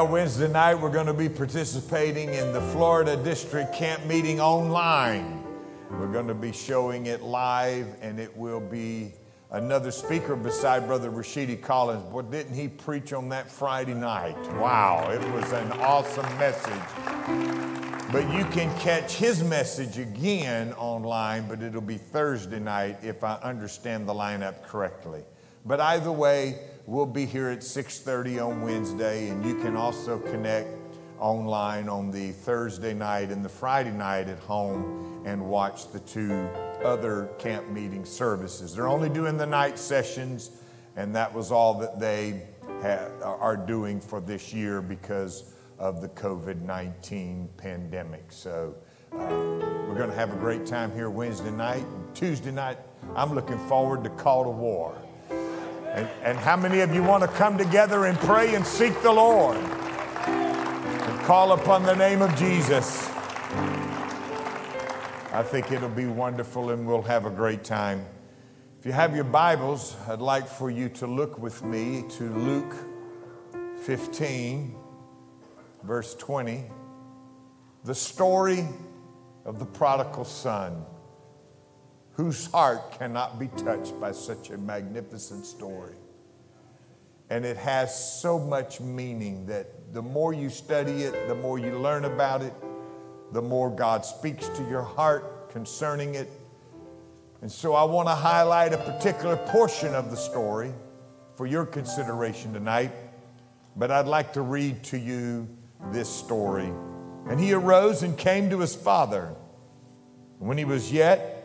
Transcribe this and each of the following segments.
Well, Wednesday night we're going to be participating in the Florida District Camp Meeting online. We're going to be showing it live, and it will be another speaker beside Brother Rashidi Collins. Boy, didn't he preach on that Friday night? Wow, it was an awesome message. But you can catch his message again online, but it'll be Thursday night if I understand the lineup correctly. But either way, we'll be here at 6:30 on Wednesday, and you can also connect online on the Thursday night and the Friday night at home and watch the two other camp meeting services. They're only doing the night sessions, and that was all that they ha- are doing for this year because of the COVID 19 pandemic. So uh, we're going to have a great time here Wednesday night. Tuesday night, I'm looking forward to Call to War. And, and how many of you want to come together and pray and seek the Lord and call upon the name of Jesus? I think it'll be wonderful and we'll have a great time. If you have your Bibles, I'd like for you to look with me to Luke 15, verse 20. The story of the prodigal son, whose heart cannot be touched by such a magnificent story. And it has so much meaning that the more you study it, the more you learn about it, the more God speaks to your heart concerning it. And so I want to highlight a particular portion of the story for your consideration tonight. But I'd like to read to you this story. And he arose and came to his father. When he was yet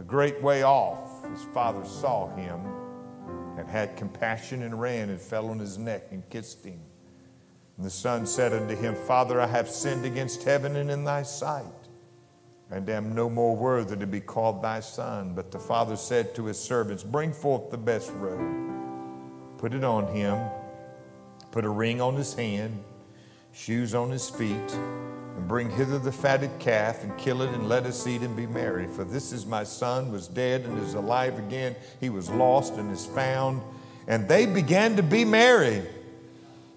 a great way off, his father saw him and had compassion and ran and fell on his neck and kissed him. And the son said unto him, Father, I have sinned against heaven and in thy sight, and am no more worthy to be called thy son. But the father said to his servants, Bring forth the best robe, put it on him, put a ring on his hand, shoes on his feet, and bring hither the fatted calf, and kill it, and let us eat and be merry. For this is my son, was dead and is alive again. He was lost and is found. And they began to be merry.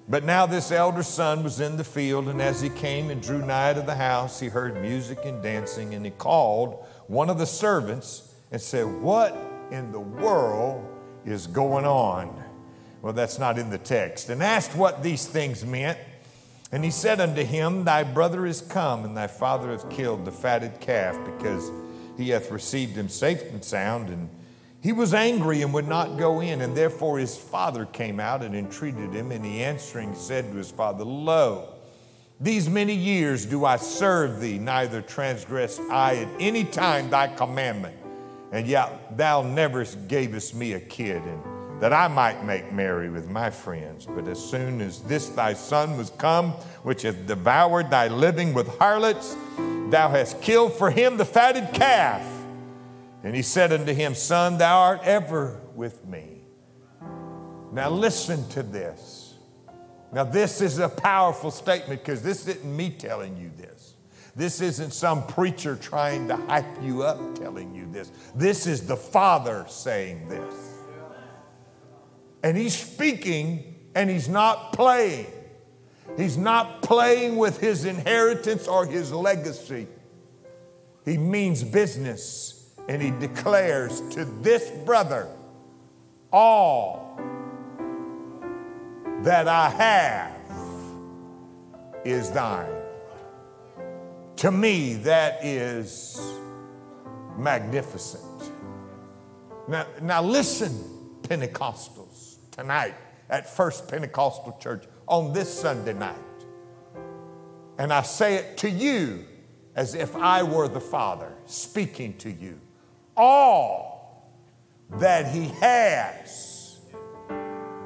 But now this elder son was in the field, and as he came and drew nigh to the house, he heard music and dancing, and he called one of the servants and said, What in the world is going on? Well, that's not in the text. And asked what these things meant. And he said unto him, Thy brother is come, and thy father hath killed the fatted calf, because he hath received him safe and sound. And he was angry and would not go in, and therefore his father came out and entreated him. And he answering said to his father, Lo, these many years do I serve thee, neither transgressed I at any time thy commandment. And yet thou never gavest me a kid, and that I might make merry with my friends. But as soon as this thy son was come, which hath devoured thy living with harlots, thou hast killed for him the fatted calf. And he said unto him, Son, thou art ever with me. Now listen to this. Now, this is a powerful statement because this isn't me telling you this. This isn't some preacher trying to hype you up telling you this. This is the Father saying this. And he's speaking and he's not playing. He's not playing with his inheritance or his legacy. He means business and he declares to this brother, All that I have is thine. To me, that is magnificent. Now, now listen, Pentecostals, tonight at First Pentecostal Church. on this Sunday night. And I say it to you as if I were the Father speaking to you. All that He has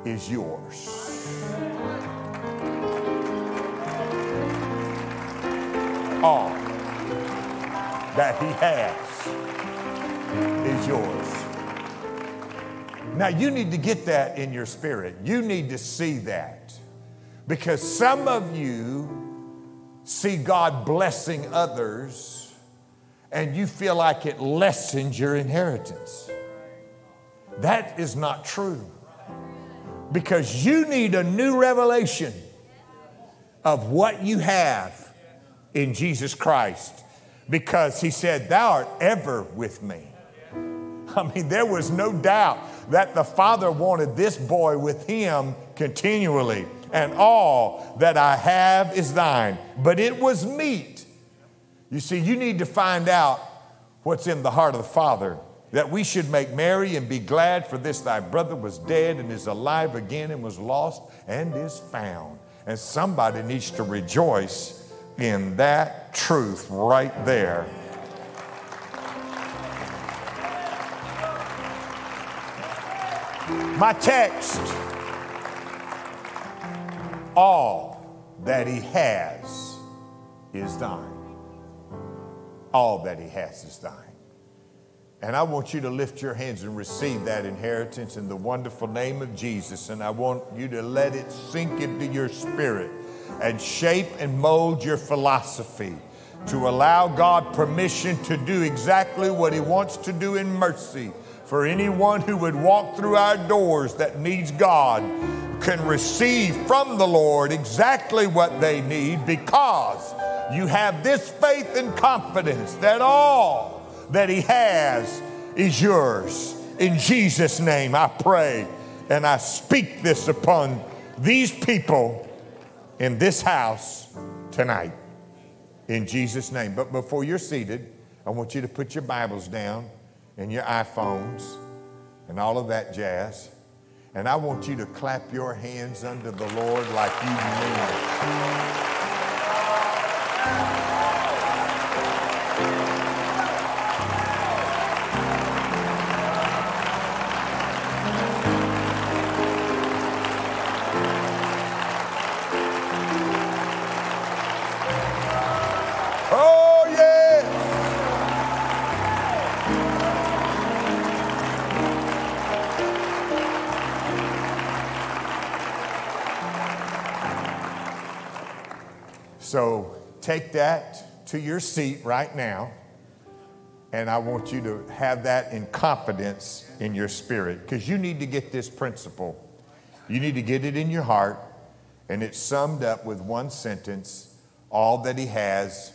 is yours. All that He has is yours. Now, you need to get that in your spirit. You need to see that. Because some of you see God blessing others and you feel like it lessens your inheritance. That is not true. Because you need a new revelation of what you have in Jesus Christ. Because he said, Thou art ever with me. I mean, there was no doubt that the Father wanted this boy with him continually and all that I have is thine. But it was meet. You see, you need to find out what's in the heart of the Father, that we should make merry and be glad, for this thy brother was dead and is alive again and was lost and is found. And somebody needs to rejoice in that truth right there. My text all that he has is thine. All that he has is thine. And I want you to lift your hands and receive that inheritance in the wonderful name of Jesus. And I want you to let it sink into your spirit and shape and mold your philosophy to allow God permission to do exactly what He wants to do in mercy for anyone who would walk through our doors that needs God can receive from the Lord exactly what they need because you have this faith and confidence that all that He has is yours. In Jesus' name, I pray and I speak this upon these people in this house tonight. In Jesus' name. But before you're seated, I want you to put your Bibles down and your iPhones and all of that jazz. And I want you to clap your hands under the Lord like you mean it. So take that to your seat right now, and I want you to have that in confidence in your spirit because you need to get this principle. You need to get it in your heart, and it's summed up with one sentence all that he has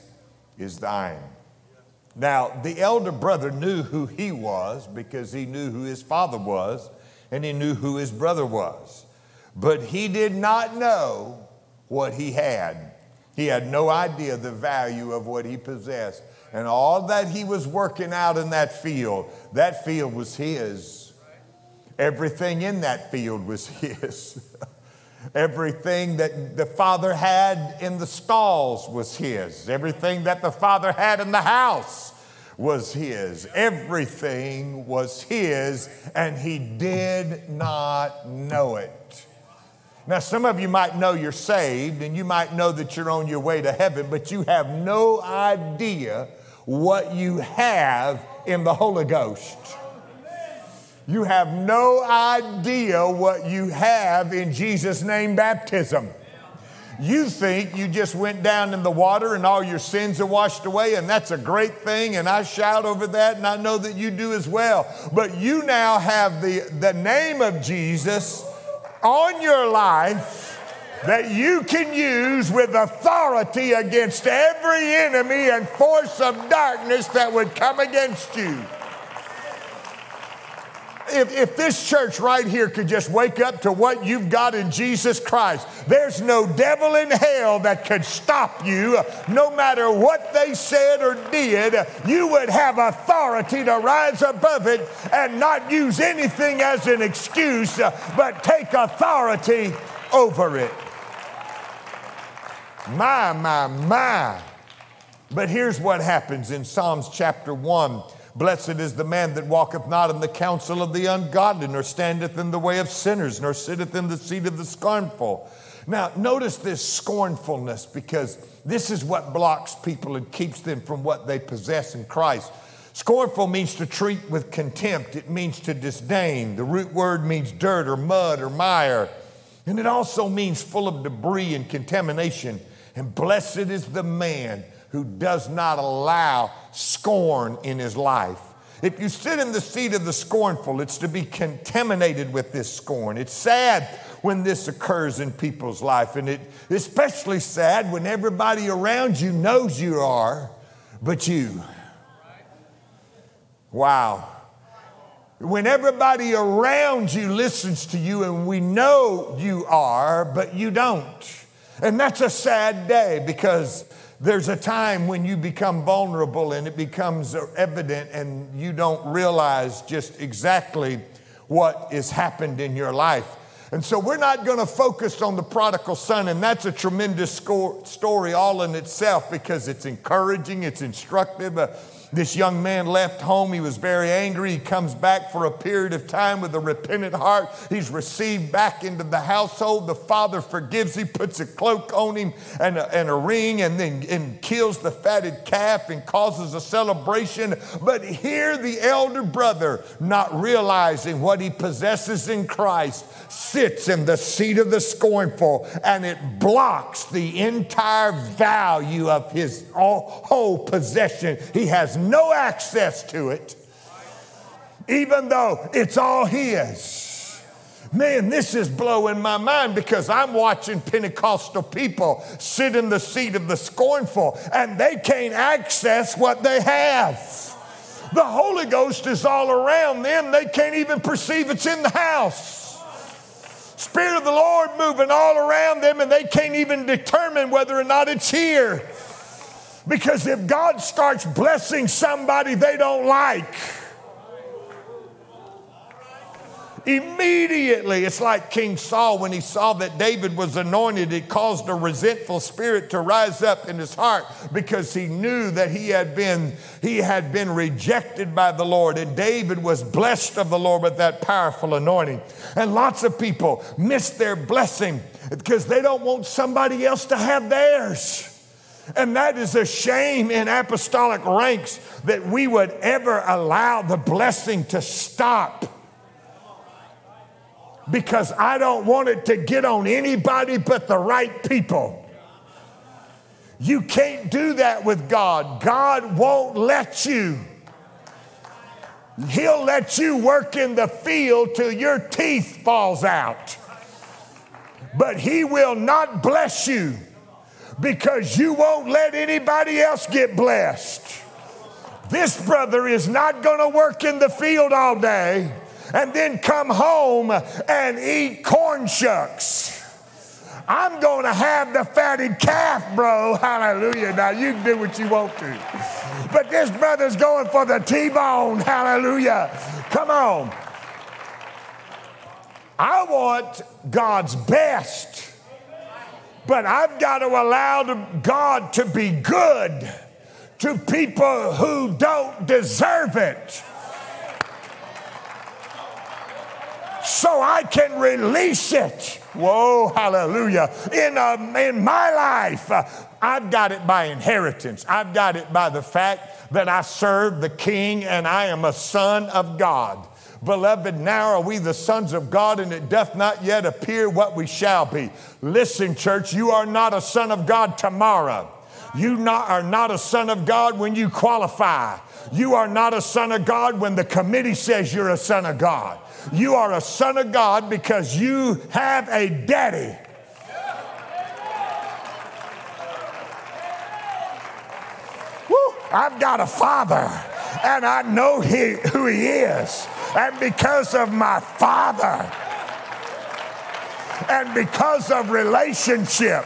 is thine. Now, the elder brother knew who he was because he knew who his father was and he knew who his brother was. But he did not know what he had. He had no idea the value of what he possessed. And all that he was working out in that field, that field was his. Everything in that field was his. Everything that the father had in the stalls was his. Everything that the father had in the house was his. Everything was his, and he did not know it. Now, some of you might know you're saved and you might know that you're on your way to heaven, but you have no idea what you have in the Holy Ghost. You have no idea what you have in Jesus' name baptism. You think you just went down in the water and all your sins are washed away, and that's a great thing, and I shout over that, and I know that you do as well. But you now have the, the name of Jesus on your life that you can use with authority against every enemy and force of darkness that would come against you if, if this church right here could just wake up to what you've got in Jesus Christ, there's no devil in hell that could stop you. No matter what they said or did, you would have authority to rise above it and not use anything as an excuse, but take authority over it. My, my, my. But here's what happens in Psalms chapter 1. Blessed is the man that walketh not in the counsel of the ungodly, nor standeth in the way of sinners, nor sitteth in the seat of the scornful. Now, notice this scornfulness because this is what blocks people and keeps them from what they possess in Christ. Scornful means to treat with contempt, it means to disdain. The root word means dirt or mud or mire. And it also means full of debris and contamination. And blessed is the man who does not allow scorn in his life. If you sit in the seat of the scornful, it's to be contaminated with this scorn. It's sad when this occurs in people's life, and it especially sad when everybody around you knows you are, but you. Wow. When everybody around you listens to you and we know you are, but you don't. And that's a sad day because there's a time when you become vulnerable and it becomes evident and you don't realize just exactly what has happened in your life. And so we're not going to focus on the prodigal son, and that's a tremendous story all in itself because it's encouraging, it's instructive. Uh, this young man left home. He was very angry. He comes back for a period of time with a repentant heart. He's received back into the household. The father forgives He puts a cloak on him and a, and a ring, and then and kills the fatted calf and causes a celebration. But here, the elder brother, not realizing what he possesses in Christ, sits in the seat of the scornful, and it blocks the entire value of his whole possession. He has no access to it, even though it's all His. Man, this is blowing my mind because I'm watching Pentecostal people sit in the seat of the scornful and they can't access what they have. The Holy Ghost is all around them, they can't even perceive it's in the house. Spirit of the Lord moving all around them, and they can't even determine whether or not it's here. Because if God starts blessing somebody they don't like, Immediately, it's like King Saul when he saw that David was anointed, it caused a resentful spirit to rise up in his heart because he knew that he had been he had been rejected by the Lord and David was blessed of the Lord with that powerful anointing. And lots of people miss their blessing because they don't want somebody else to have theirs. And that is a shame in apostolic ranks that we would ever allow the blessing to stop because I don't want it to get on anybody but the right people. You can't do that with God. God won't let you. He'll let you work in the field till your teeth falls out. But he will not bless you because you won't let anybody else get blessed. This brother is not going to work in the field all day and then come home and eat corn shucks. I'm going to have the fatted calf, bro. Hallelujah. Now you can do what you want to. But this brother's going for the T bone. Hallelujah. Come on. I want God's best, but I've got to allow God to be good to people who don't deserve it. so I can release it. Whoa, hallelujah. In, um, in my life, uh, I've got it by inheritance. I've got it by the fact that I serve the King and I am a son of God. Beloved, now are we the sons of God, and it doth not yet appear what we shall be. Listen, church, you are not a son of God tomorrow. You not, are not a son of God when you qualify. You are not a son of God when the committee says you're a son of God. You are a son of God because you have a daddy. Woo, I've got a father and I know he, who he is. And because of my father and because of relationship,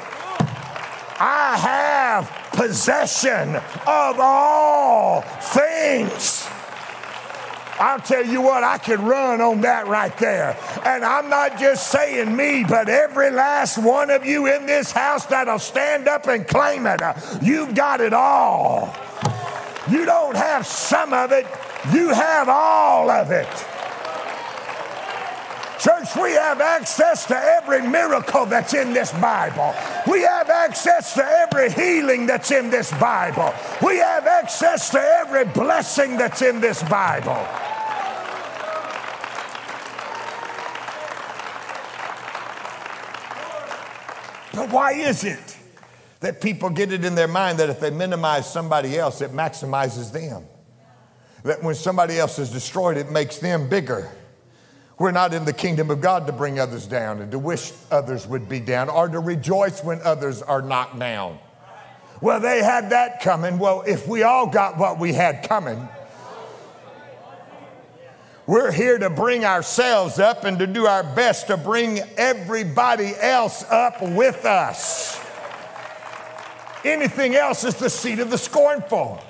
I have possession of all things. I'll tell you what, I could run on that right there. And I'm not just saying me, but every last one of you in this house that'll stand up and claim it. Uh, you've got it all. You don't have some of it, you have all of it. Church, we have access to every miracle that's in this Bible. We have access to every healing that's in this Bible. We have access to every blessing that's in this Bible. But why is it that people get it in their mind that if they minimize somebody else, it maximizes them? That when somebody else is destroyed, it makes them bigger. We're not in the kingdom of God to bring others down and to wish others would be down or to rejoice when others are knocked down. Well, they had that coming. Well, if we all got what we had coming, we're here to bring ourselves up and to do our best to bring everybody else up with us. Anything else is the seed of the scornful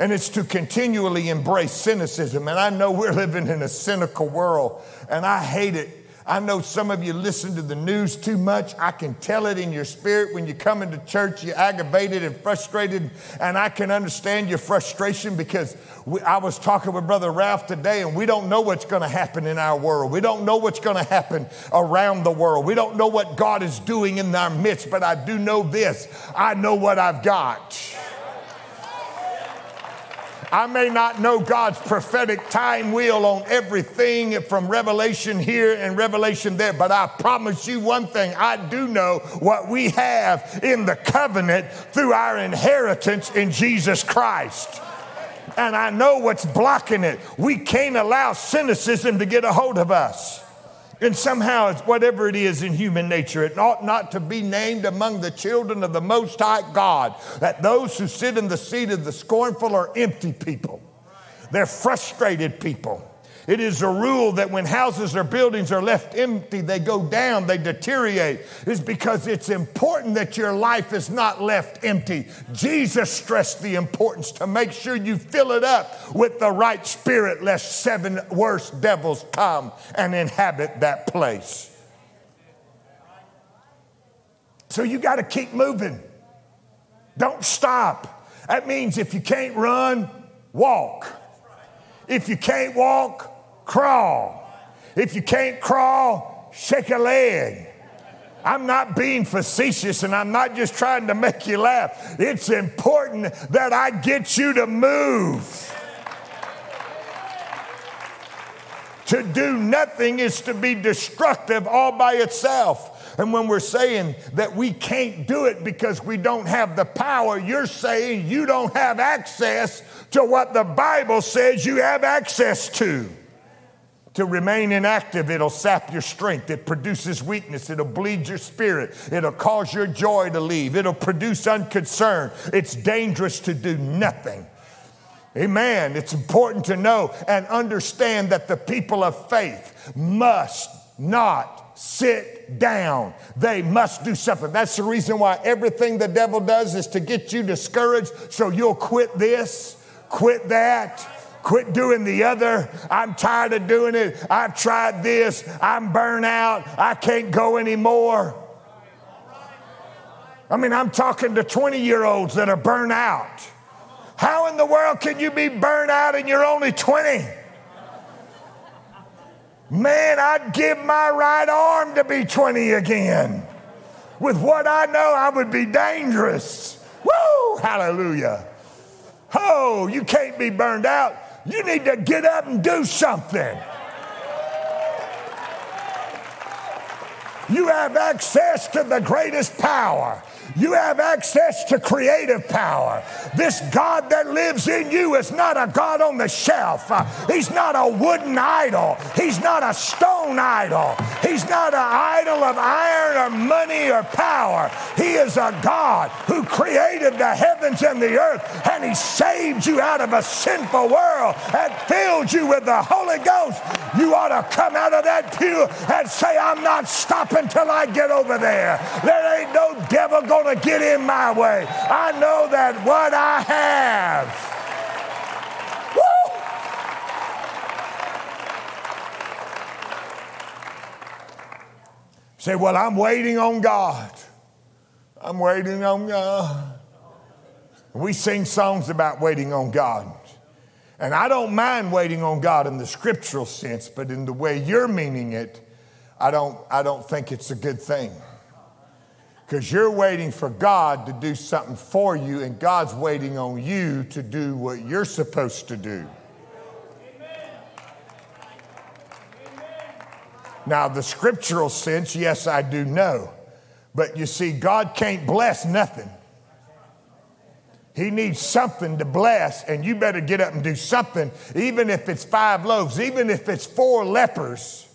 and it's to continually embrace cynicism. And I know we're living in a cynical world, and I hate it. I know some of you listen to the news too much. I can tell it in your spirit when you come into church, you're aggravated and frustrated, and I can understand your frustration because we, I was talking with Brother Ralph today, and we don't know what's going to happen in our world. We don't know what's going to happen around the world. We don't know what God is doing in our midst, but I do know this I know what I've got. I may not know God's prophetic time wheel on everything from Revelation here and Revelation there, but I promise you one thing I do know what we have in the covenant through our inheritance in Jesus Christ. And I know what's blocking it. We can't allow cynicism to get a hold of us. And somehow it's whatever it is in human nature. It ought not to be named among the children of the Most High God that those who sit in the seat of the scornful are empty people. They're frustrated people. It is a rule that when houses or buildings are left empty, they go down, they deteriorate. It's because it's important that your life is not left empty. Jesus stressed the importance to make sure you fill it up with the right spirit, lest seven worse devils come and inhabit that place. So you got to keep moving. Don't stop. That means if you can't run, walk. If you can't walk, crawl. If you can't crawl, shake a leg. I'm not being facetious and I'm not just trying to make you laugh. It's important that I get you to move. To do nothing is to be destructive all by itself. And when we're saying that we can't do it because we don't have the power, you're saying you don't have access to what the Bible says you have access to to remain inactive, it'll sap your strength. It produces weakness. It'll bleed your spirit. It'll cause your joy to leave. It'll produce unconcern. It's dangerous to do nothing. Amen. It's important to know and understand that the people of faith must not sit down. They must do something. That's the reason why everything the devil does is to get you discouraged so you'll quit this, quit that Quit doing the other. I'm tired of doing it. I've tried this. I'm burnt out. I can't go anymore. I mean, I'm talking to 20 year olds that are burnt out. How in the world can you be burnt out and you're only 20? Man, I'd give my right arm to be 20 again. With what I know, I would be dangerous. Woo! Hallelujah. Oh, you can't be burned out. You need to get up and do something. You have access to the greatest power. You have access to creative power. This God that lives in you is not a God on the shelf. He's not a wooden idol. He's not a stone idol. He's not an idol of iron or money or power. He is a God who created the heavens and the earth and He saved you out of a sinful world and filled you with the Holy Ghost. You ought to come out of that pew and say, I'm not stopping till I get over there. There ain't no devil going going to get in my way. I know that what I have. Say, well, I'm waiting on God. I'm waiting on God. We sing songs about waiting on God. And I don't mind waiting on God in the scriptural sense, but in the way you're meaning it, I don't, I don't think it's a good thing. Because you're waiting for God to do something for you, and God's waiting on you to do what you're supposed to do. Now, the scriptural sense, yes, I do know. But you see, God can't bless nothing. He needs something to bless, and you better get up and do something, even if it's five loaves, even if it's four lepers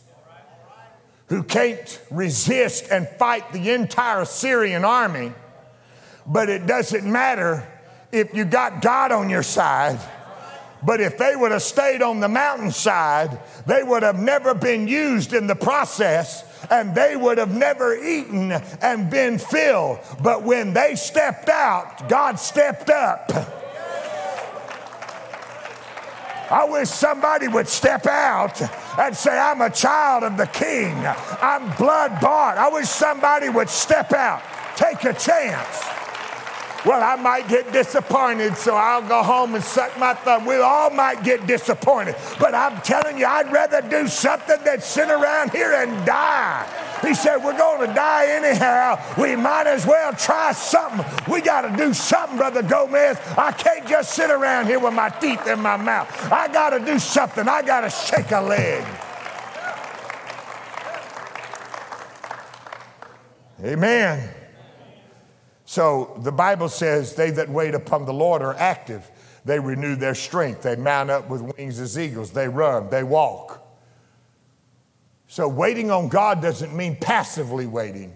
who can't resist and fight the entire Syrian army. But it doesn't matter if you got God on your side. But if they would have stayed on the mountainside, they would have never been used in the process and they would have never eaten and been filled. But when they stepped out, God stepped up. I wish somebody would step out and say, I'm a child of the king. I'm blood bought. I wish somebody would step out, take a chance. Well, I might get disappointed, so I'll go home and suck my thumb. We all might get disappointed. But I'm telling you, I'd rather do something than sit around here and die. He said, We're going to die anyhow. We might as well try something. We got to do something, Brother Gomez. I can't just sit around here with my teeth in my mouth. I got to do something. I got to shake a leg. Amen. So the Bible says, They that wait upon the Lord are active. They renew their strength. They mount up with wings as eagles. They run. They walk. So waiting on God doesn't mean passively waiting.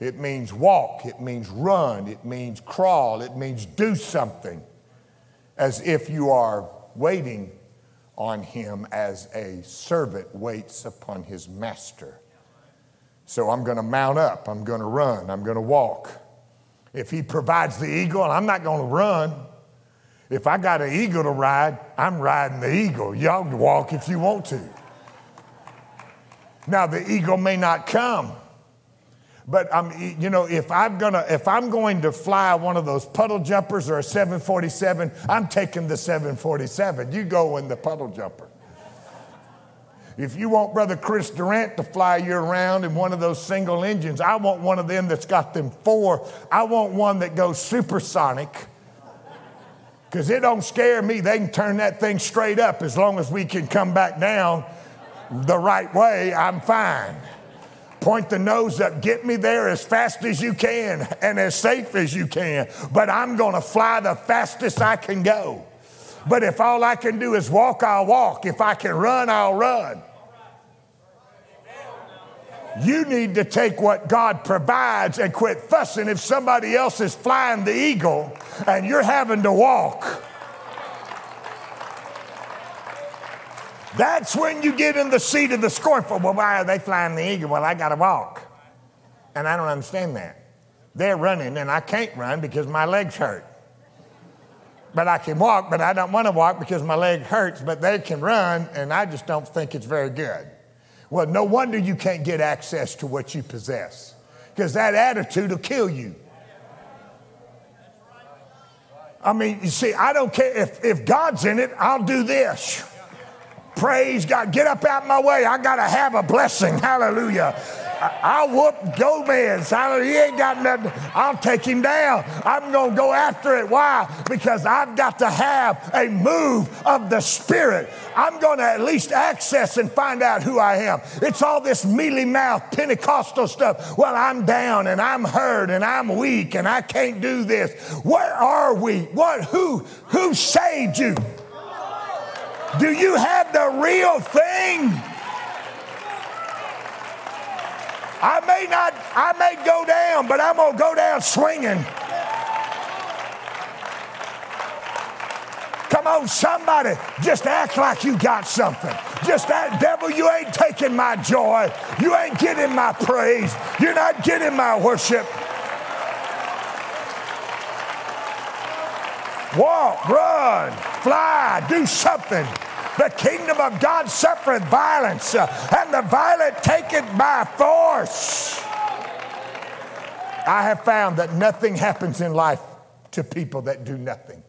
It means walk. It means run. It means crawl. It means do something as if you are waiting on Him as a servant waits upon his master. So I'm going to mount up. I'm going to run. I'm going to walk. If he provides the eagle, I'm not going to run. If I got an eagle to ride, I'm riding the eagle. Y'all can walk if you want to. Now the eagle may not come, but I'm, you know, if I'm gonna, if I'm going to fly one of those puddle jumpers or a 747, I'm taking the 747. You go in the puddle jumper. If you want Brother Chris Durant to fly you around in one of those single engines, I want one of them that's got them four. I want one that goes supersonic. Because it don't scare me. They can turn that thing straight up as long as we can come back down the right way, I'm fine. Point the nose up, get me there as fast as you can and as safe as you can. But I'm going to fly the fastest I can go. But if all I can do is walk, I'll walk. If I can run, I'll run. You need to take what God provides and quit fussing if somebody else is flying the eagle and you're having to walk. That's when you get in the seat of the scornful. Well, why are they flying the eagle? Well, I got to walk. And I don't understand that. They're running and I can't run because my legs hurt. But I can walk, but I don't want to walk because my leg hurts, but they can run and I just don't think it's very good. Well, no wonder you can't get access to what you possess because that attitude will kill you. I mean, you see, I don't care if, if God's in it, I'll do this. Praise God. Get up out my way. I got to have a blessing. Hallelujah. I'll whoop Gomez. He ain't got nothing. I'll take him down. I'm going to go after it. Why? Because I've got to have a move of the Spirit. I'm going to at least access and find out who I am. It's all this mealy mouth Pentecostal stuff. Well, I'm down and I'm hurt and I'm weak and I can't do this. Where are we? What? Who? Who saved you? Do you have the real thing? I may not, I may go down, but I'm going to go down swinging. Come on, somebody, just act like you got something. Just that devil, you ain't taking my joy. You ain't getting my praise. You're not getting my worship. Walk, run, fly, do something. The kingdom of God suffereth violence, uh, and the violent take it by force. I have found that nothing happens in life to people that do nothing.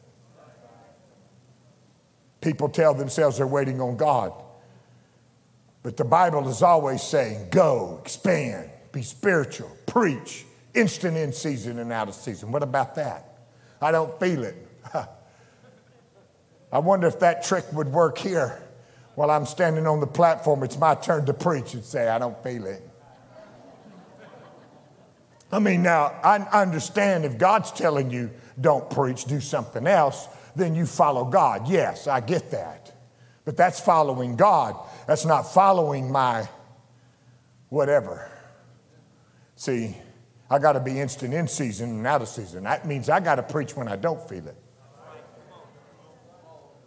People tell themselves they're waiting on God. But the Bible is always saying, go, expand, be spiritual, preach, instant in season and out of season. What about that? I don't feel it. I wonder if that trick would work here. While I'm standing on the platform, it's my turn to preach and say, I don't feel it. I mean, now, I understand if God's telling you don't preach, do something else, then you follow God. Yes, I get that. But that's following God. That's not following my whatever. See, I got to be instant in season and out of season. That means I got to preach when I don't feel it.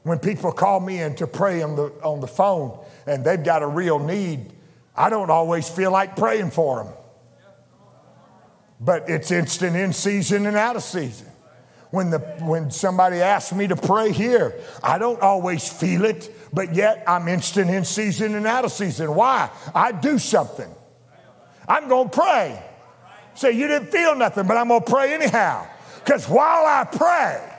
When people call me in to pray on the, on the phone and they've got a real need, I don't always feel like praying for them. But it's instant in season and out of season. When, the, when somebody asks me to pray here, I don't always feel it, but yet I'm instant in season and out of season. Why? I do something. I'm going to pray. Say, you didn't feel nothing, but I'm going to pray anyhow. Because while I pray,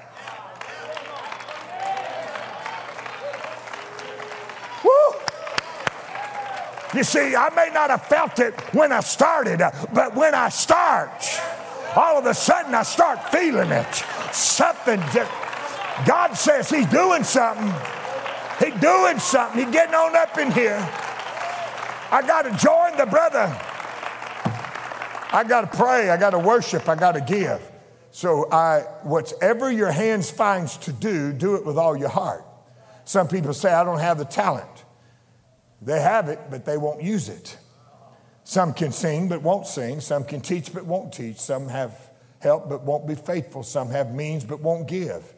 You see, I may not have felt it when I started, but when I start, all of a sudden I start feeling it. Something, God says He's doing something. He's doing something. He's getting on up in here. I got to join the brother. I got to pray. I got to worship. I got to give. So I, whatever your hands finds to do, do it with all your heart. Some people say, I don't have the talent. They have it, but they won't use it. Some can sing but won't sing. Some can teach but won't teach. Some have help but won't be faithful. Some have means but won't give.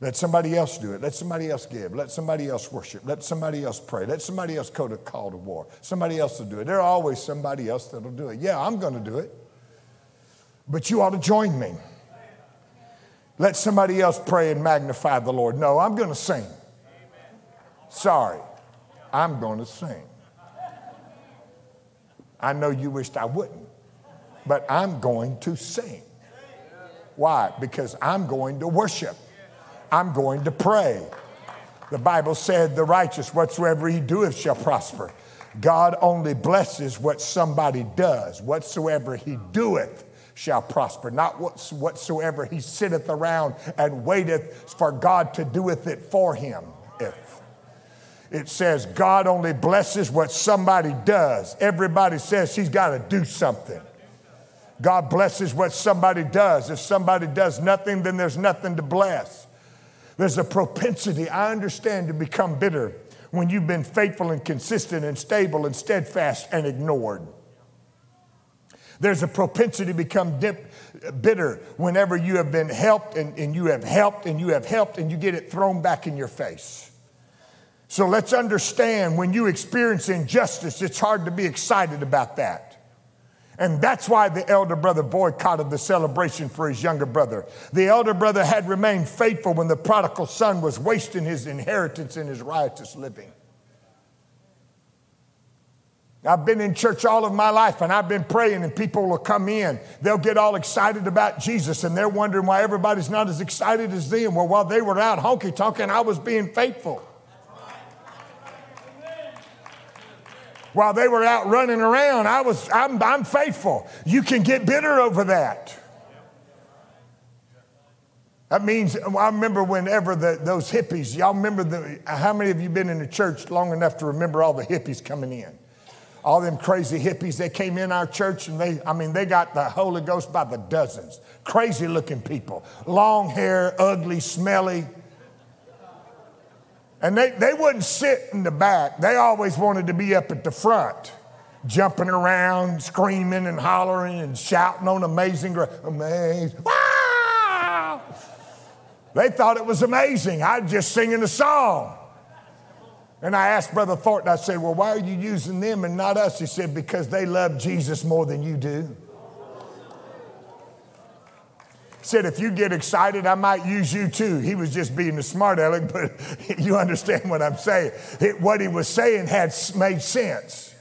Let somebody else do it. Let somebody else give. Let somebody else worship. Let somebody else pray. Let somebody else go to call to war. Somebody else will do it. There's always somebody else that'll do it. Yeah, I'm going to do it. But you ought to join me. Let somebody else pray and magnify the Lord. No, I'm going to sing. Sorry. I'm going to sing. I know you wished I wouldn't, but I'm going to sing. Why? Because I'm going to worship. I'm going to pray. The Bible said, The righteous, whatsoever he doeth, shall prosper. God only blesses what somebody does. Whatsoever he doeth shall prosper. Not whatsoever he sitteth around and waiteth for God to doeth it for him. If it says God only blesses what somebody does. Everybody says he's got to do something. God blesses what somebody does. If somebody does nothing, then there's nothing to bless. There's a propensity, I understand, to become bitter when you've been faithful and consistent and stable and steadfast and ignored. There's a propensity to become dip, bitter whenever you have been helped and, and you have helped and you have helped and you get it thrown back in your face. So let's understand when you experience injustice, it's hard to be excited about that. And that's why the elder brother boycotted the celebration for his younger brother. The elder brother had remained faithful when the prodigal son was wasting his inheritance in his riotous living. I've been in church all of my life and I've been praying, and people will come in. They'll get all excited about Jesus and they're wondering why everybody's not as excited as them. Well, while they were out honky tonking, I was being faithful. While they were out running around, I was, I'm, I'm faithful. You can get bitter over that. That means, I remember whenever the, those hippies, y'all remember the, how many of you been in the church long enough to remember all the hippies coming in? All them crazy hippies, they came in our church and they, I mean, they got the Holy Ghost by the dozens. Crazy looking people. Long hair, ugly, smelly. And they, they wouldn't sit in the back. They always wanted to be up at the front, jumping around, screaming and hollering and shouting on amazing grace. Amazing. Wow! They thought it was amazing. I was just singing a song. And I asked Brother Thornton, I said, Well, why are you using them and not us? He said, Because they love Jesus more than you do. Said, if you get excited, I might use you too. He was just being a smart aleck, but you understand what I'm saying. It, what he was saying had made sense.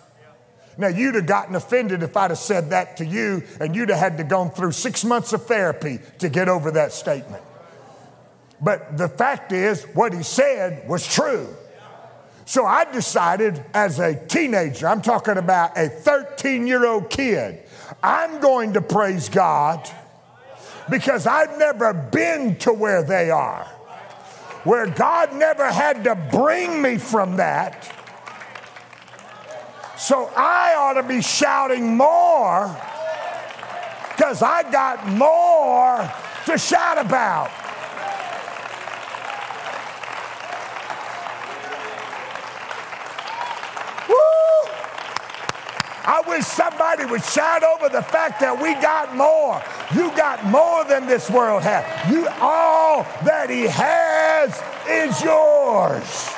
Now, you'd have gotten offended if I'd have said that to you, and you'd have had to go through six months of therapy to get over that statement. But the fact is, what he said was true. So I decided as a teenager, I'm talking about a 13 year old kid, I'm going to praise God because I've never been to where they are, where God never had to bring me from that. So I ought to be shouting more because I got more to shout about. I wish somebody would shout over the fact that we got more. You got more than this world has. You all that he has is yours.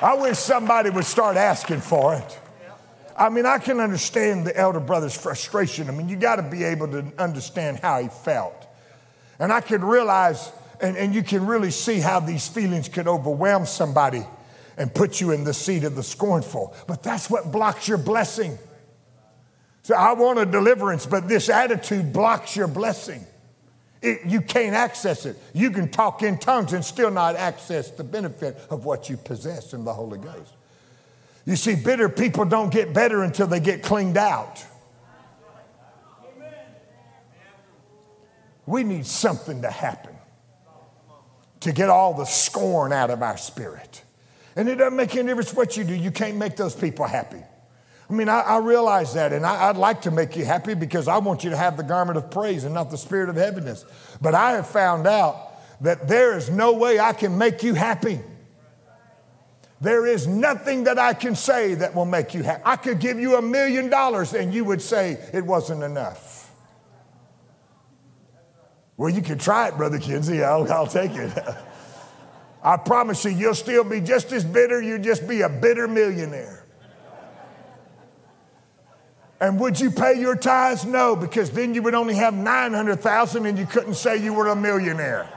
I wish somebody would start asking for it. I mean, I can understand the elder brother's frustration. I mean, you got to be able to understand how he felt. And I could realize, and, and you can really see how these feelings could overwhelm somebody and put you in the seat of the scornful. But that's what blocks your blessing. So I want a deliverance, but this attitude blocks your blessing. It, you can't access it. You can talk in tongues and still not access the benefit of what you possess in the Holy Ghost. You see, bitter people don't get better until they get cleaned out. We need something to happen to get all the scorn out of our spirit. And it doesn't make any difference what you do, you can't make those people happy. I mean, I, I realize that, and I, would like to make you happy because I want you to have the garment of praise and not the spirit of heaviness. But I have found out that there is no way I can make you happy. There is nothing that I can say that will make you happy. I could give you a million dollars and you would say it wasn't enough. Well, you can try it, Brother Kinsey. I'll, I'll take it. I promise you, you'll still be just as bitter. You'll just be a bitter millionaire. And would you pay your tithes? No, because then you would only have 900,000 and you couldn't say you were a millionaire.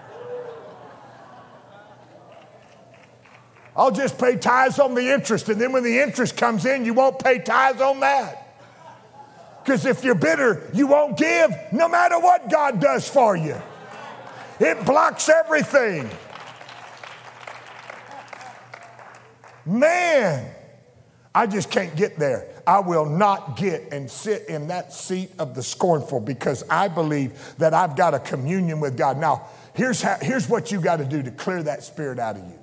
I'll just pay tithes on the interest, and then when the interest comes in, you won't pay tithes on that. Because if you're bitter, you won't give no matter what God does for you. It blocks everything. Man, I just can't get there. I will not get and sit in that seat of the scornful because I believe that I've got a communion with God. Now, here's, how, here's what you got to do to clear that spirit out of you.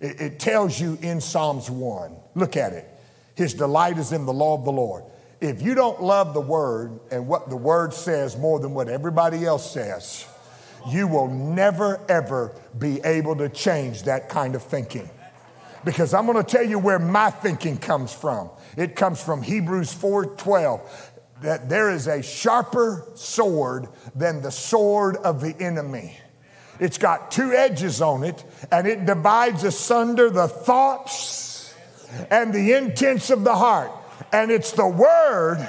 It, it tells you in Psalms 1. Look at it. His delight is in the law of the Lord. If you don't love the word and what the word says more than what everybody else says, you will never, ever be able to change that kind of thinking because I'm going to tell you where my thinking comes from. It comes from Hebrews 4:12 that there is a sharper sword than the sword of the enemy. It's got two edges on it and it divides asunder the thoughts and the intents of the heart. And it's the word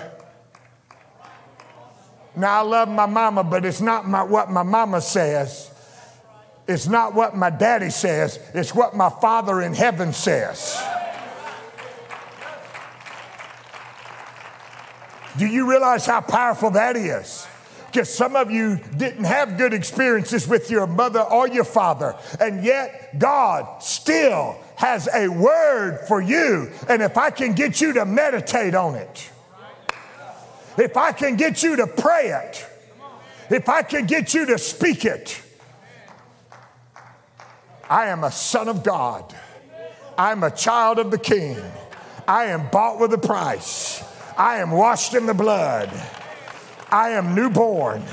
now, I love my mama, but it's not my, what my mama says. It's not what my daddy says, it's what my Father in heaven says. Do you realize how powerful that is? Because some of you didn't have good experiences with your mother or your father, and yet God still has a word for you. And if I can get you to meditate on it, if I can get you to pray it, if I can get you to speak it, I am a son of God. I'm a child of the King. I am bought with a price. I am washed in the blood. I am newborn.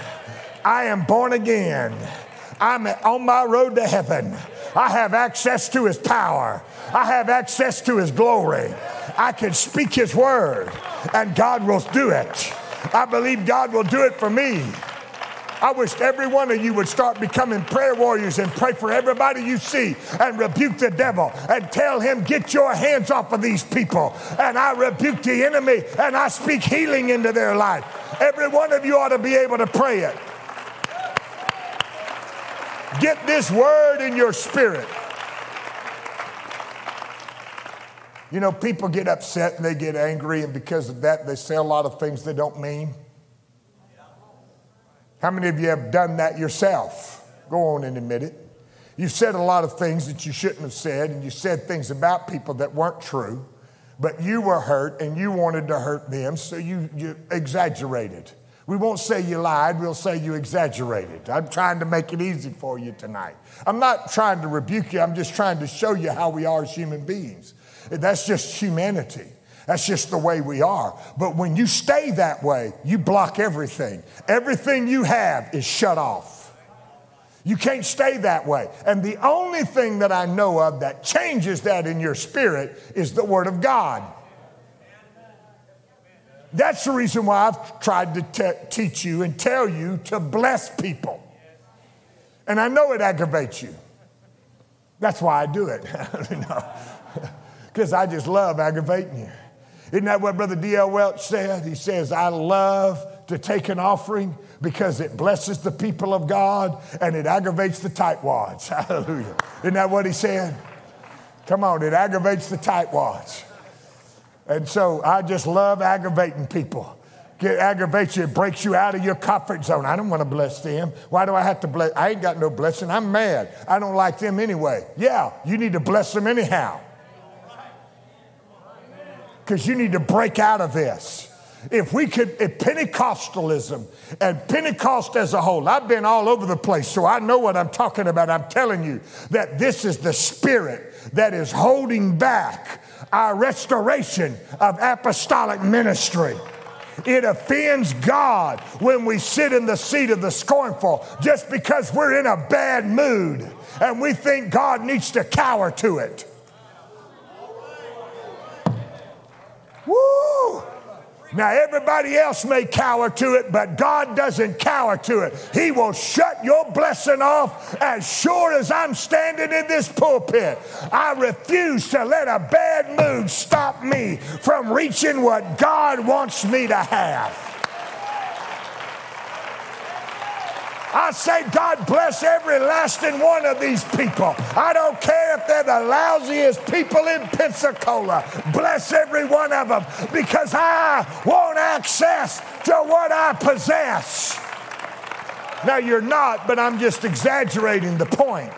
I am born again. I'm on my road to heaven. I have access to his power. I have access to his glory. I can speak his word, and God will do it. I believe God will do it for me. I wish every one of you would start becoming prayer warriors and pray for everybody you see and rebuke the devil and tell him, Get your hands off of these people. And I rebuke the enemy and I speak healing into their life. Every one of you ought to be able to pray it. Get this word in your spirit. You know, people get upset and they get angry, and because of that, they say a lot of things they don't mean. How many of you have done that yourself? Go on and admit it. You've said a lot of things that you shouldn't have said, and you said things about people that weren't true, but you were hurt and you wanted to hurt them, so you, you exaggerated. We won't say you lied, we'll say you exaggerated. I'm trying to make it easy for you tonight. I'm not trying to rebuke you, I'm just trying to show you how we are as human beings. That's just humanity. That's just the way we are. But when you stay that way, you block everything. Everything you have is shut off. You can't stay that way. And the only thing that I know of that changes that in your spirit is the Word of God. That's the reason why I've tried to te- teach you and tell you to bless people. And I know it aggravates you. That's why I do it. Because I just love aggravating you. Isn't that what Brother D.L. Welch said? He says, I love to take an offering because it blesses the people of God and it aggravates the tightwads. Hallelujah. Isn't that what he said? Come on, it aggravates the tightwads. And so I just love aggravating people. It aggravates you, it breaks you out of your comfort zone. I don't want to bless them. Why do I have to bless? I ain't got no blessing. I'm mad. I don't like them anyway. Yeah, you need to bless them anyhow because you need to break out of this. If we could, if Pentecostalism and Pentecost as a whole, I've been all over the place, so I know what I'm talking about. I'm telling you that this is the spirit that is holding back our restoration of apostolic ministry. It offends God when we sit in the seat of the scornful just because we're in a bad mood and we think God needs to cower to it. Woo! Now, everybody else may cower to it, but God doesn't cower to it. He will shut your blessing off as sure as I'm standing in this pulpit. I refuse to let a bad mood stop me from reaching what God wants me to have. I say, God bless every lasting one of these people. I don't care if they're the lousiest people in Pensacola. Bless every one of them because I want access to what I possess. Now, you're not, but I'm just exaggerating the point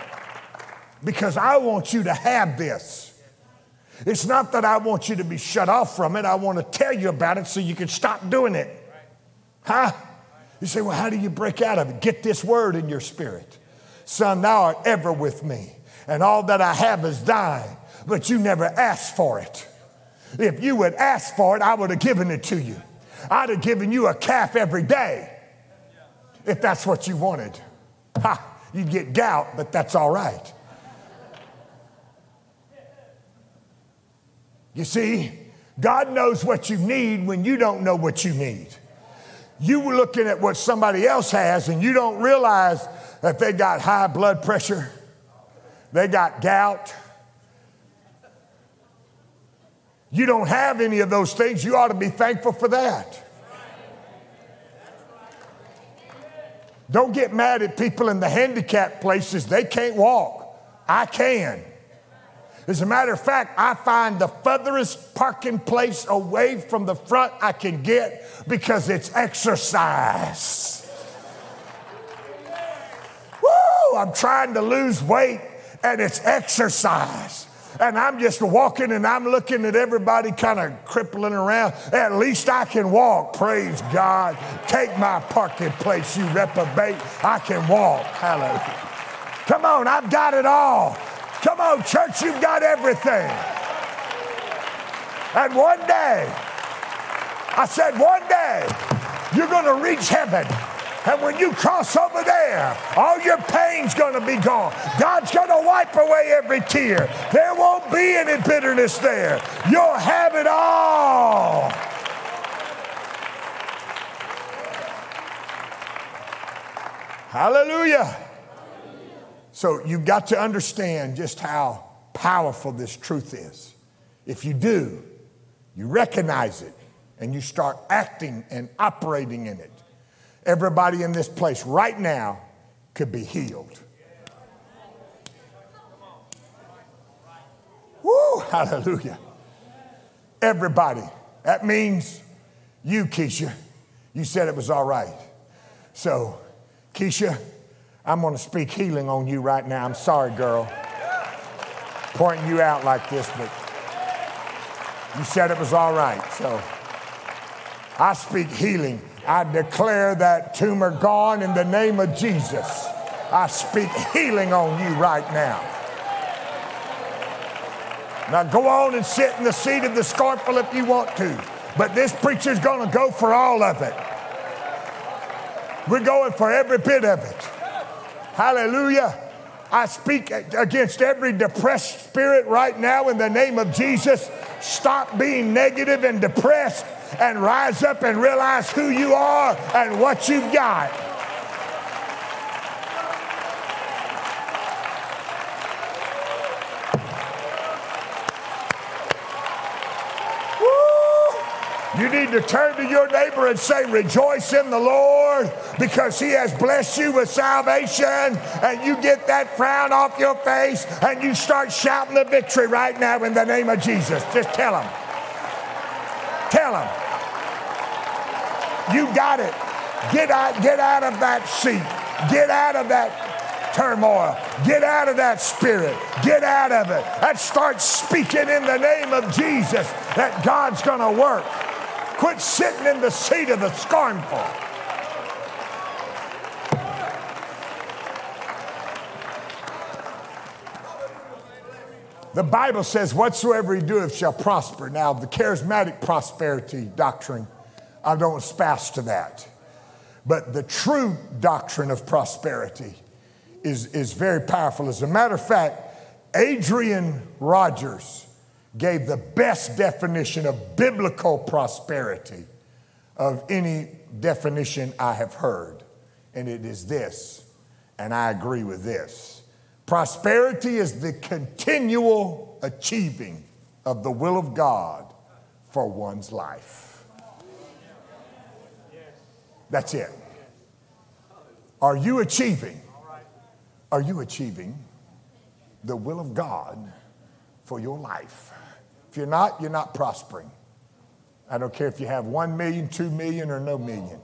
because I want you to have this. It's not that I want you to be shut off from it. I want to tell you about it so you can stop doing it. Huh? You say, well, how do you break out of it? Get this word in your spirit. Son, thou art ever with me, and all that I have is thine, but you never asked for it. If you would ask for it, I would have given it to you. I'd have given you a calf every day if that's what you wanted. Ha, you'd get gout, but that's all right. You see, God knows what you need when you don't know what you need you were looking at what somebody else has and you don't realize that they got high blood pressure, they got gout. You don't have any of those things. You ought to be thankful for that. Don't get mad at people in the handicapped places. They can't walk. I can. As a matter of fact, I find the furthest parking place away from the front I can get because it's exercise. Woo! I'm trying to lose weight and it's exercise. And I'm just walking and I'm looking at everybody kind of crippling around. At least I can walk. Praise God. Take my parking place, you reprobate. I can walk. Hallelujah. Come on, I've got it all. Come on, church, you've got everything. And one day, I said, one day, you're going to reach heaven. And when you cross over there, all your pain's going to be gone. God's going to wipe away every tear. There won't be any bitterness there. You'll have it all. Hallelujah. So you've got to understand just how powerful this truth is. If you do, you recognize it and you start acting and operating in it. Everybody in this place right now could be healed. Woo, hallelujah. Everybody. That means you, Keisha. You said it was all right. So, Keisha, I'm going to speak healing on you right now. I'm sorry, girl. Pointing you out like this, but you said it was all right. So, I speak healing. I declare that tumor gone in the name of Jesus. I speak healing on you right now. Now go on and sit in the seat of the scornful if you want to, but this preacher's going to go for all of it. We're going for every bit of it. Hallelujah. I speak against every depressed spirit right now in the name of Jesus. Stop being negative and depressed and rise up and realize who you are and what you've got. You need to turn to your neighbor and say, Rejoice in the Lord because he has blessed you with salvation. And you get that frown off your face and you start shouting the victory right now in the name of Jesus. Just tell him. Tell him. You got it. Get out, get out of that seat. Get out of that turmoil. Get out of that spirit. Get out of it. And start speaking in the name of Jesus that God's going to work. Quit sitting in the seat of the scornful. The Bible says, Whatsoever he doeth shall prosper. Now, the charismatic prosperity doctrine, I don't espouse to that. But the true doctrine of prosperity is, is very powerful. As a matter of fact, Adrian Rogers gave the best definition of biblical prosperity of any definition I have heard. And it is this, and I agree with this. Prosperity is the continual achieving of the will of God for one's life. That's it. Are you achieving? Are you achieving the will of God for your life? If you're not, you're not prospering. I don't care if you have one million, two million, or no million.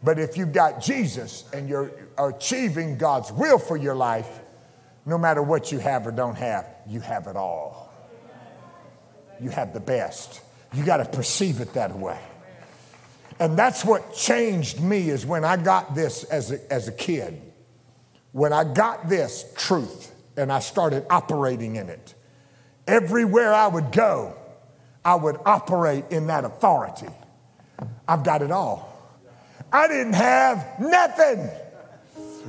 But if you've got Jesus and you're achieving God's will for your life, no matter what you have or don't have, you have it all. You have the best. You got to perceive it that way. And that's what changed me is when I got this as a, as a kid. When I got this truth and I started operating in it Everywhere I would go, I would operate in that authority. I've got it all. I didn't have nothing,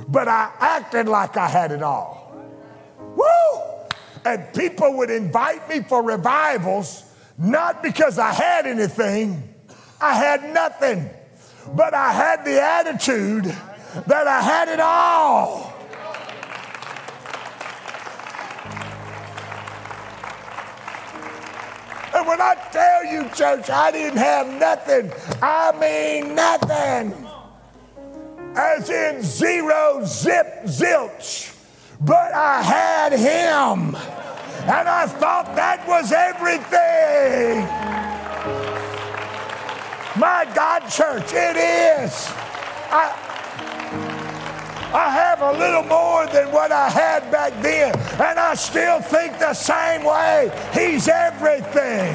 but I acted like I had it all. Woo! And people would invite me for revivals, not because I had anything, I had nothing, but I had the attitude that I had it all. When I tell you, church, I didn't have nothing, I mean nothing. As in zero, zip, zilch. But I had him. And I thought that was everything. My God, church, it is. I, I have a little more than what I had back then, and I still think the same way. He's everything.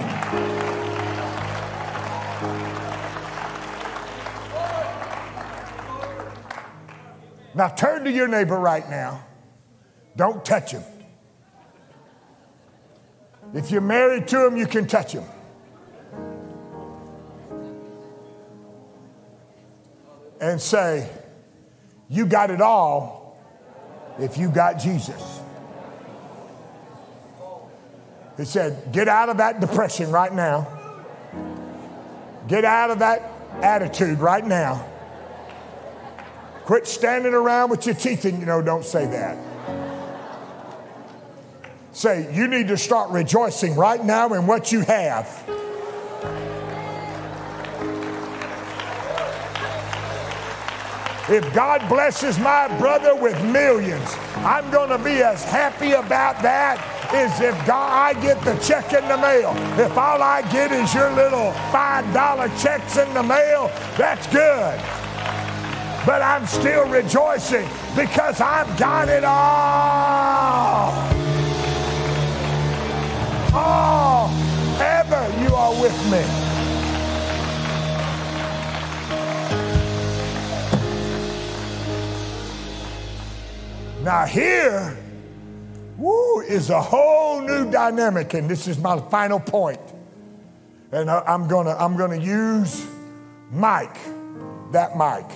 Now turn to your neighbor right now. Don't touch him. If you're married to him, you can touch him. And say, you got it all if you got Jesus. He said, Get out of that depression right now. Get out of that attitude right now. Quit standing around with your teeth in, you know, don't say that. Say, you need to start rejoicing right now in what you have. If God blesses my brother with millions, I'm going to be as happy about that as if God, I get the check in the mail. If all I get is your little $5 checks in the mail, that's good. But I'm still rejoicing because I've got it all. All ever you are with me. Now, here, woo, is a whole new dynamic, and this is my final point. And I, I'm gonna, I'm gonna use Mike, that Mike.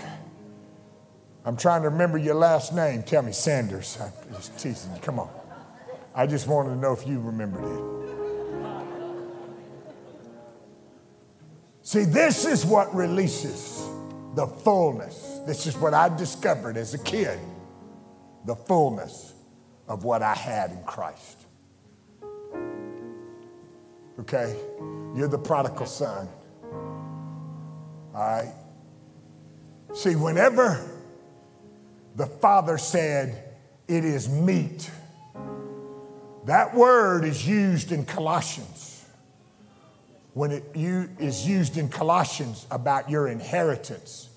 I'm trying to remember your last name. Tell me, Sanders. I'm just teasing you. Come on. I just wanted to know if you remembered it. See, this is what releases the fullness. This is what I discovered as a kid the fullness of what I had in Christ. Okay? You're the prodigal son. All right? See, whenever the father said, It is meet, that word is used in Colossians. When it is used in Colossians about your inheritance,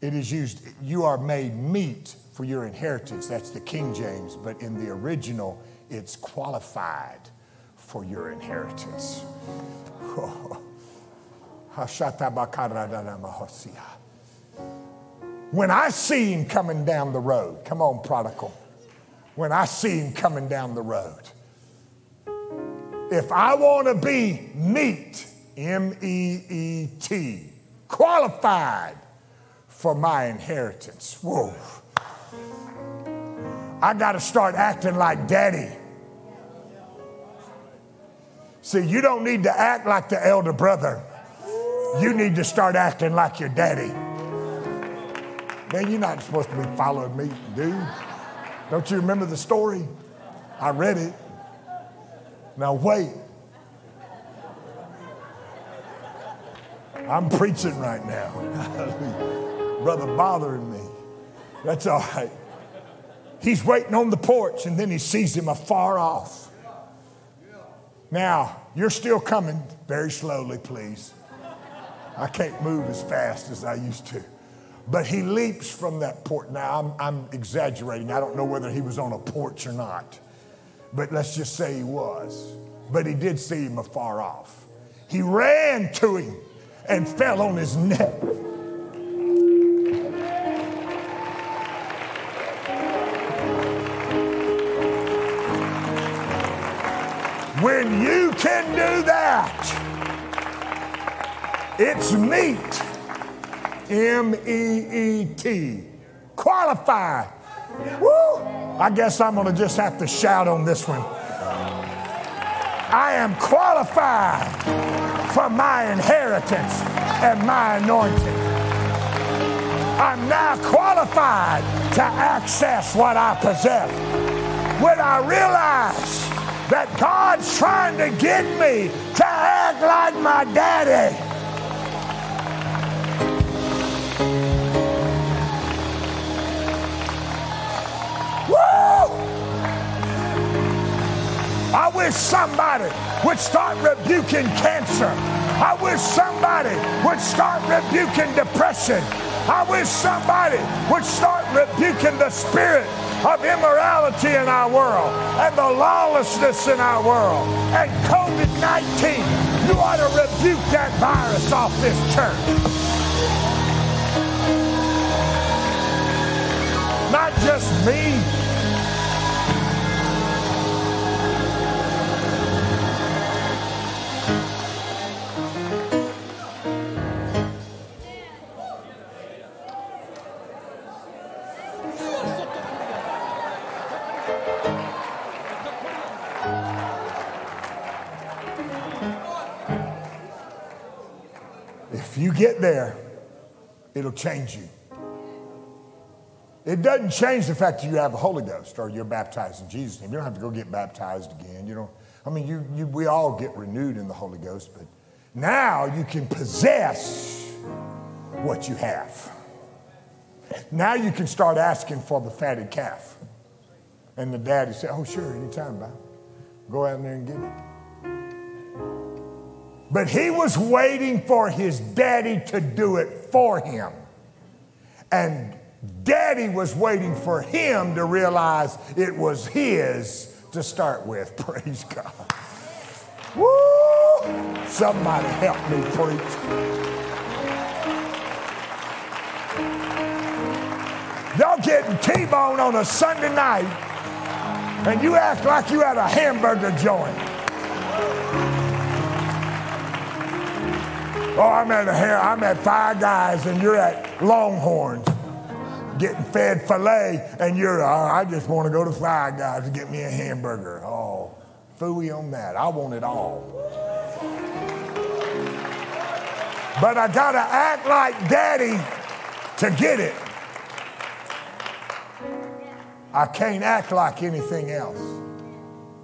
it is used, you are made meet for your inheritance. That's the King James, but in the original, it's qualified for your inheritance. When I see him coming down the road, come on, prodigal. When I see him coming down the road, if I want to be meet, M E E T, qualified for my inheritance, whoa. I got to start acting like daddy. See, you don't need to act like the elder brother. You need to start acting like your daddy. Man, you're not supposed to be following me, dude. Don't you remember the story? I read it. Now, wait. I'm preaching right now. Brother bothering me. That's all right. He's waiting on the porch and then he sees him afar off. Now, you're still coming very slowly, please. I can't move as fast as I used to. But he leaps from that porch. Now, I'm, I'm exaggerating. I don't know whether he was on a porch or not. But let's just say he was. But he did see him afar off. He ran to him and fell on his neck can do that, it's meet. M E E T. Qualified. Woo! I guess I'm going to just have to shout on this one. I am qualified for my inheritance and my anointing. I'm now qualified to access what I possess. When I realize that God's trying to get me to act like my daddy. Woo! I wish somebody would start rebuking cancer. I wish somebody would start rebuking depression. I wish somebody would start rebuking the spirit of immorality in our world and the lawlessness in our world and COVID 19. You ought to rebuke that virus off this church. Not just me, get there, it'll change you. It doesn't change the fact that you have the Holy Ghost or you're baptized in Jesus' name. You don't have to go get baptized again. You don't, I mean, you, you, we all get renewed in the Holy Ghost, but now you can possess what you have. Now you can start asking for the fatted calf. And the daddy said, Oh, sure, anytime, Bob. Go out there and get it. But he was waiting for his daddy to do it for him. And daddy was waiting for him to realize it was his to start with. Praise God. Woo! Somebody help me preach. Y'all getting T-bone on a Sunday night and you act like you at a hamburger joint. Oh, I'm at a hair, I'm at Five Guys and you're at Longhorns getting fed filet and you're, oh, I just want to go to Five Guys and get me a hamburger. Oh, fooey on that. I want it all. But I got to act like daddy to get it. I can't act like anything else.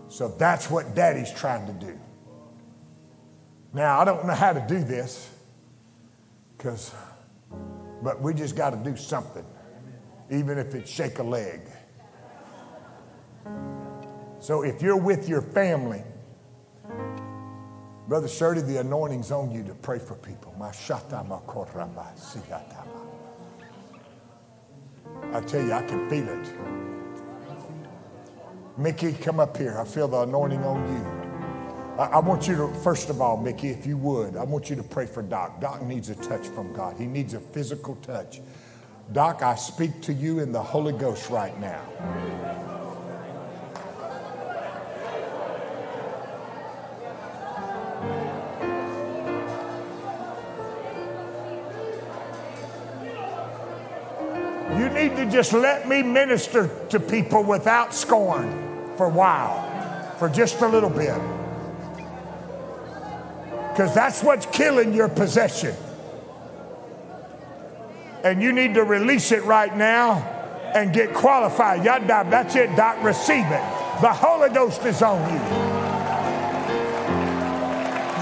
So that's what daddy's trying to do. Now, I don't know how to do this, because, but we just got to do something, even if it's shake a leg. So if you're with your family, Brother Shirley, the anointing's on you to pray for people. I tell you, I can feel it. Mickey, come up here. I feel the anointing on you. I, want you to, first of all, Mickey, if you would, I want you to pray for Doc. Doc needs a touch from God, he needs a physical touch. Doc, I speak to you in the Holy Ghost right now. You need to just let me minister to people without scorn for a while, for just a little bit. Because that's what's killing your possession. And you need to release it right now and get qualified. Yada, that's it, Doc. Receive it. The Holy Ghost is on you.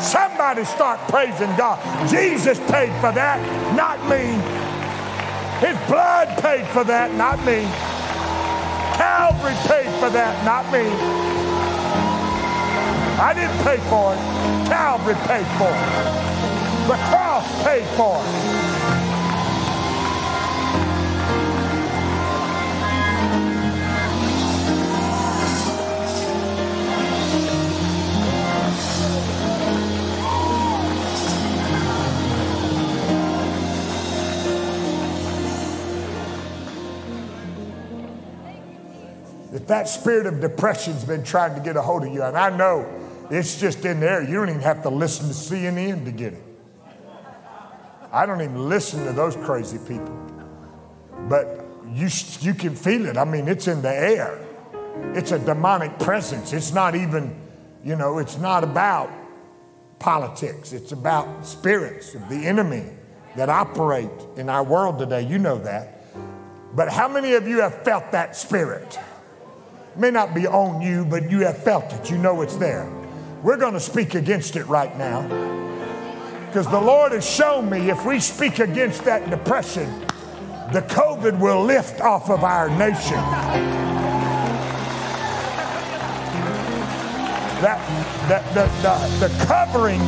Somebody start praising God. Jesus paid for that, not me. His blood paid for that, not me. Calvary paid for that, not me. I didn't pay for it. Calvary paid for it. The cross paid for it. if that spirit of depression's been trying to get a hold of you, and I know it's just in there, you don't even have to listen to CNN to get it. I don't even listen to those crazy people. But you, you can feel it. I mean, it's in the air. It's a demonic presence. It's not even, you know, it's not about politics. It's about spirits of the enemy that operate in our world today. You know that. But how many of you have felt that spirit? It may not be on you, but you have felt it. You know it's there. We're going to speak against it right now. Because the Lord has shown me if we speak against that depression, the COVID will lift off of our nation. That, that the, the, the covering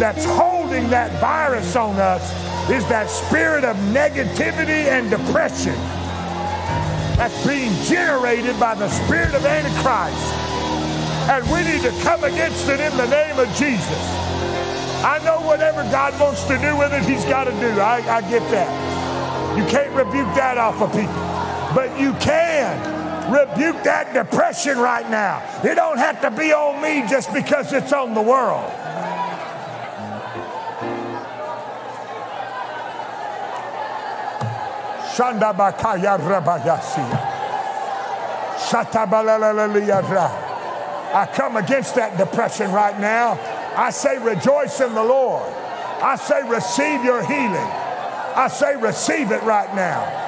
that's holding that virus on us is that spirit of negativity and depression that's being generated by the spirit of Antichrist. And we need to come against it in the name of Jesus. I know whatever God wants to do with it, He's got to do. I, I get that. You can't rebuke that off of people. But you can rebuke that depression right now. It don't have to be on me just because it's on the world. Shanda bakaya rabayasi. I come against that depression right now. I say, rejoice in the Lord. I say, receive your healing. I say, receive it right now.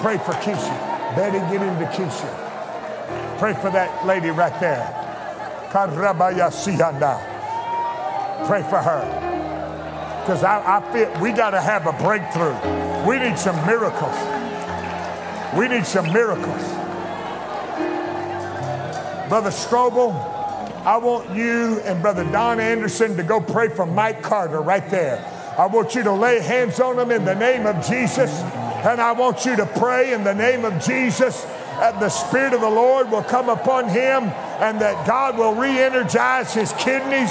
Pray for Keisha. Betty, get into Keisha. Pray for that lady right there. Pray for her. Because I, I feel we got to have a breakthrough. We need some miracles. We need some miracles. Brother Strobel, I want you and Brother Don Anderson to go pray for Mike Carter right there. I want you to lay hands on him in the name of Jesus. And I want you to pray in the name of Jesus that the Spirit of the Lord will come upon him and that God will re energize his kidneys.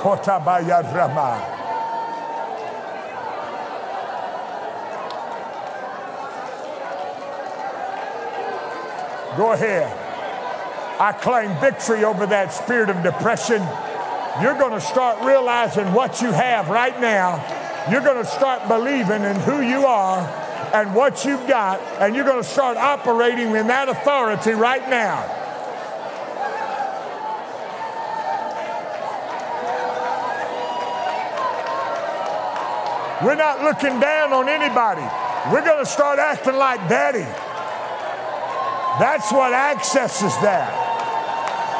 Kotabaya Rama. Go ahead. I claim victory over that spirit of depression. You're going to start realizing what you have right now. You're going to start believing in who you are and what you've got, and you're going to start operating in that authority right now. We're not looking down on anybody. We're going to start acting like daddy. That's what accesses that.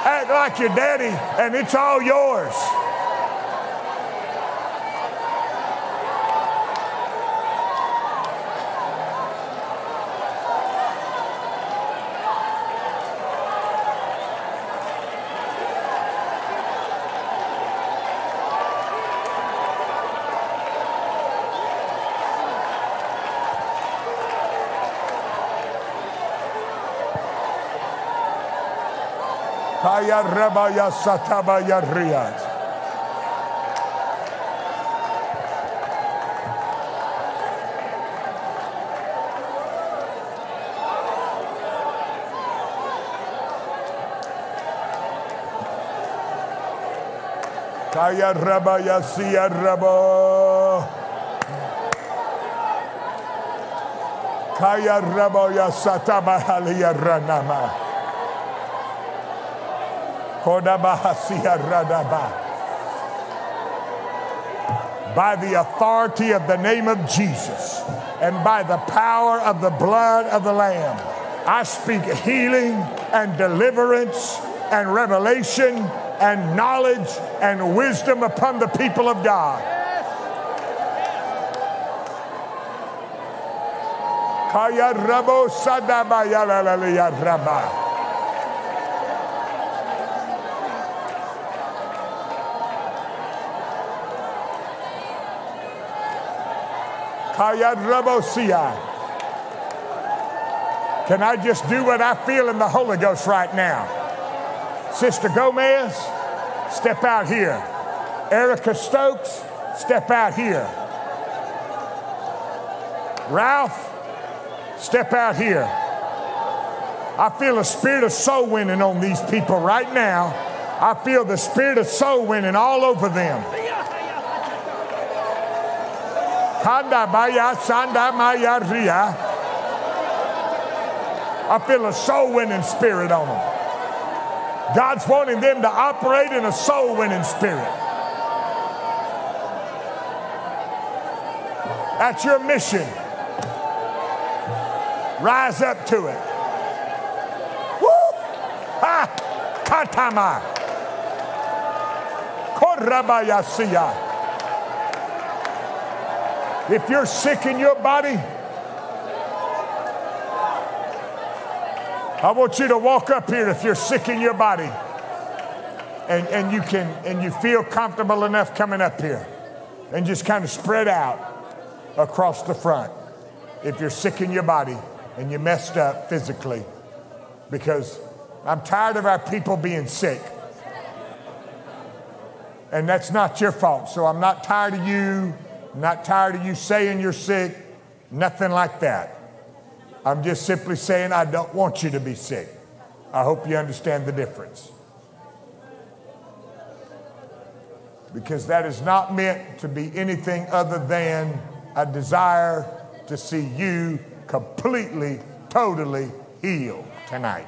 Act like your daddy, and it's all yours. Kaya Rabaya Satabaya Riyad. Kaya Rabaya Siya Rabo. Kaya Rabaya Satabahaliya Ranama. By the authority of the name of Jesus and by the power of the blood of the Lamb, I speak healing and deliverance and revelation and knowledge and wisdom upon the people of God. Can I just do what I feel in the Holy Ghost right now? Sister Gomez, step out here. Erica Stokes, step out here. Ralph, step out here. I feel a spirit of soul winning on these people right now. I feel the spirit of soul winning all over them. Kanda Baya Sanda Maya Ria. I feel a soul winning spirit on them. God's wanting them to operate in a soul winning spirit. That's your mission. Rise up to it. Woo! Ha! Katama. Korabayasiya. If you're sick in your body, I want you to walk up here if you're sick in your body. and, and you can and you feel comfortable enough coming up here and just kind of spread out across the front if you're sick in your body and you messed up physically because I'm tired of our people being sick. And that's not your fault. So I'm not tired of you, I'm not tired of you saying you're sick, nothing like that. I'm just simply saying I don't want you to be sick. I hope you understand the difference. Because that is not meant to be anything other than a desire to see you completely, totally healed tonight.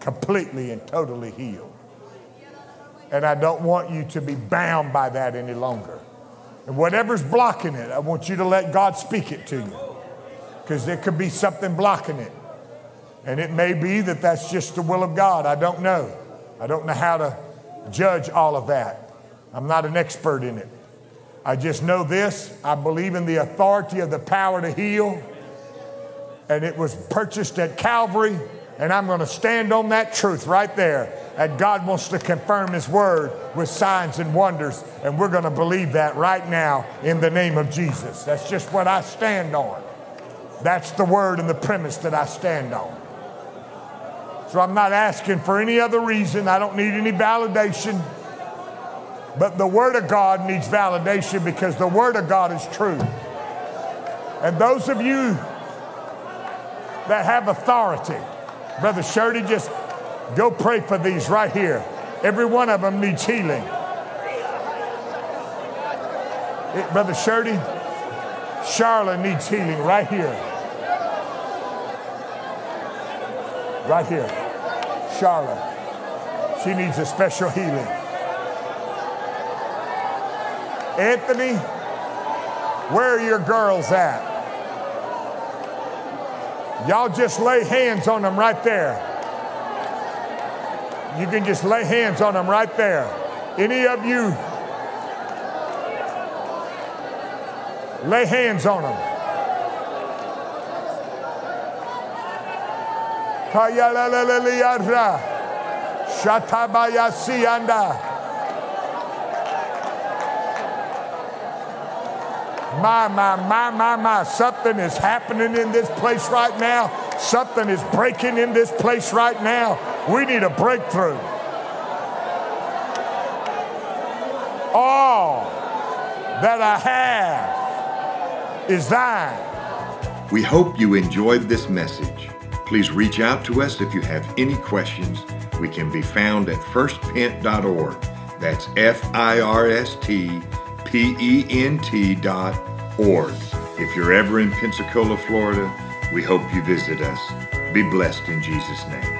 Completely and totally healed. And I don't want you to be bound by that any longer. And whatever's blocking it, I want you to let God speak it to you. Because there could be something blocking it. And it may be that that's just the will of God. I don't know. I don't know how to judge all of that. I'm not an expert in it. I just know this I believe in the authority of the power to heal. And it was purchased at Calvary. And I'm going to stand on that truth right there. And God wants to confirm His word with signs and wonders. And we're going to believe that right now in the name of Jesus. That's just what I stand on. That's the word and the premise that I stand on. So I'm not asking for any other reason. I don't need any validation. But the Word of God needs validation because the Word of God is true. And those of you that have authority, Brother Shirley, just go pray for these right here. Every one of them needs healing. It, Brother Shirley, Charlotte needs healing right here. Right here. Charlotte. She needs a special healing. Anthony, where are your girls at? Y'all just lay hands on them right there. You can just lay hands on them right there. Any of you, lay hands on them. My, my, my, my, my. Something is happening in this place right now. Something is breaking in this place right now. We need a breakthrough. All that I have is thine. We hope you enjoyed this message. Please reach out to us if you have any questions. We can be found at firstpent.org. That's F I R S T P E N T dot org. If you're ever in Pensacola, Florida, we hope you visit us. Be blessed in Jesus' name.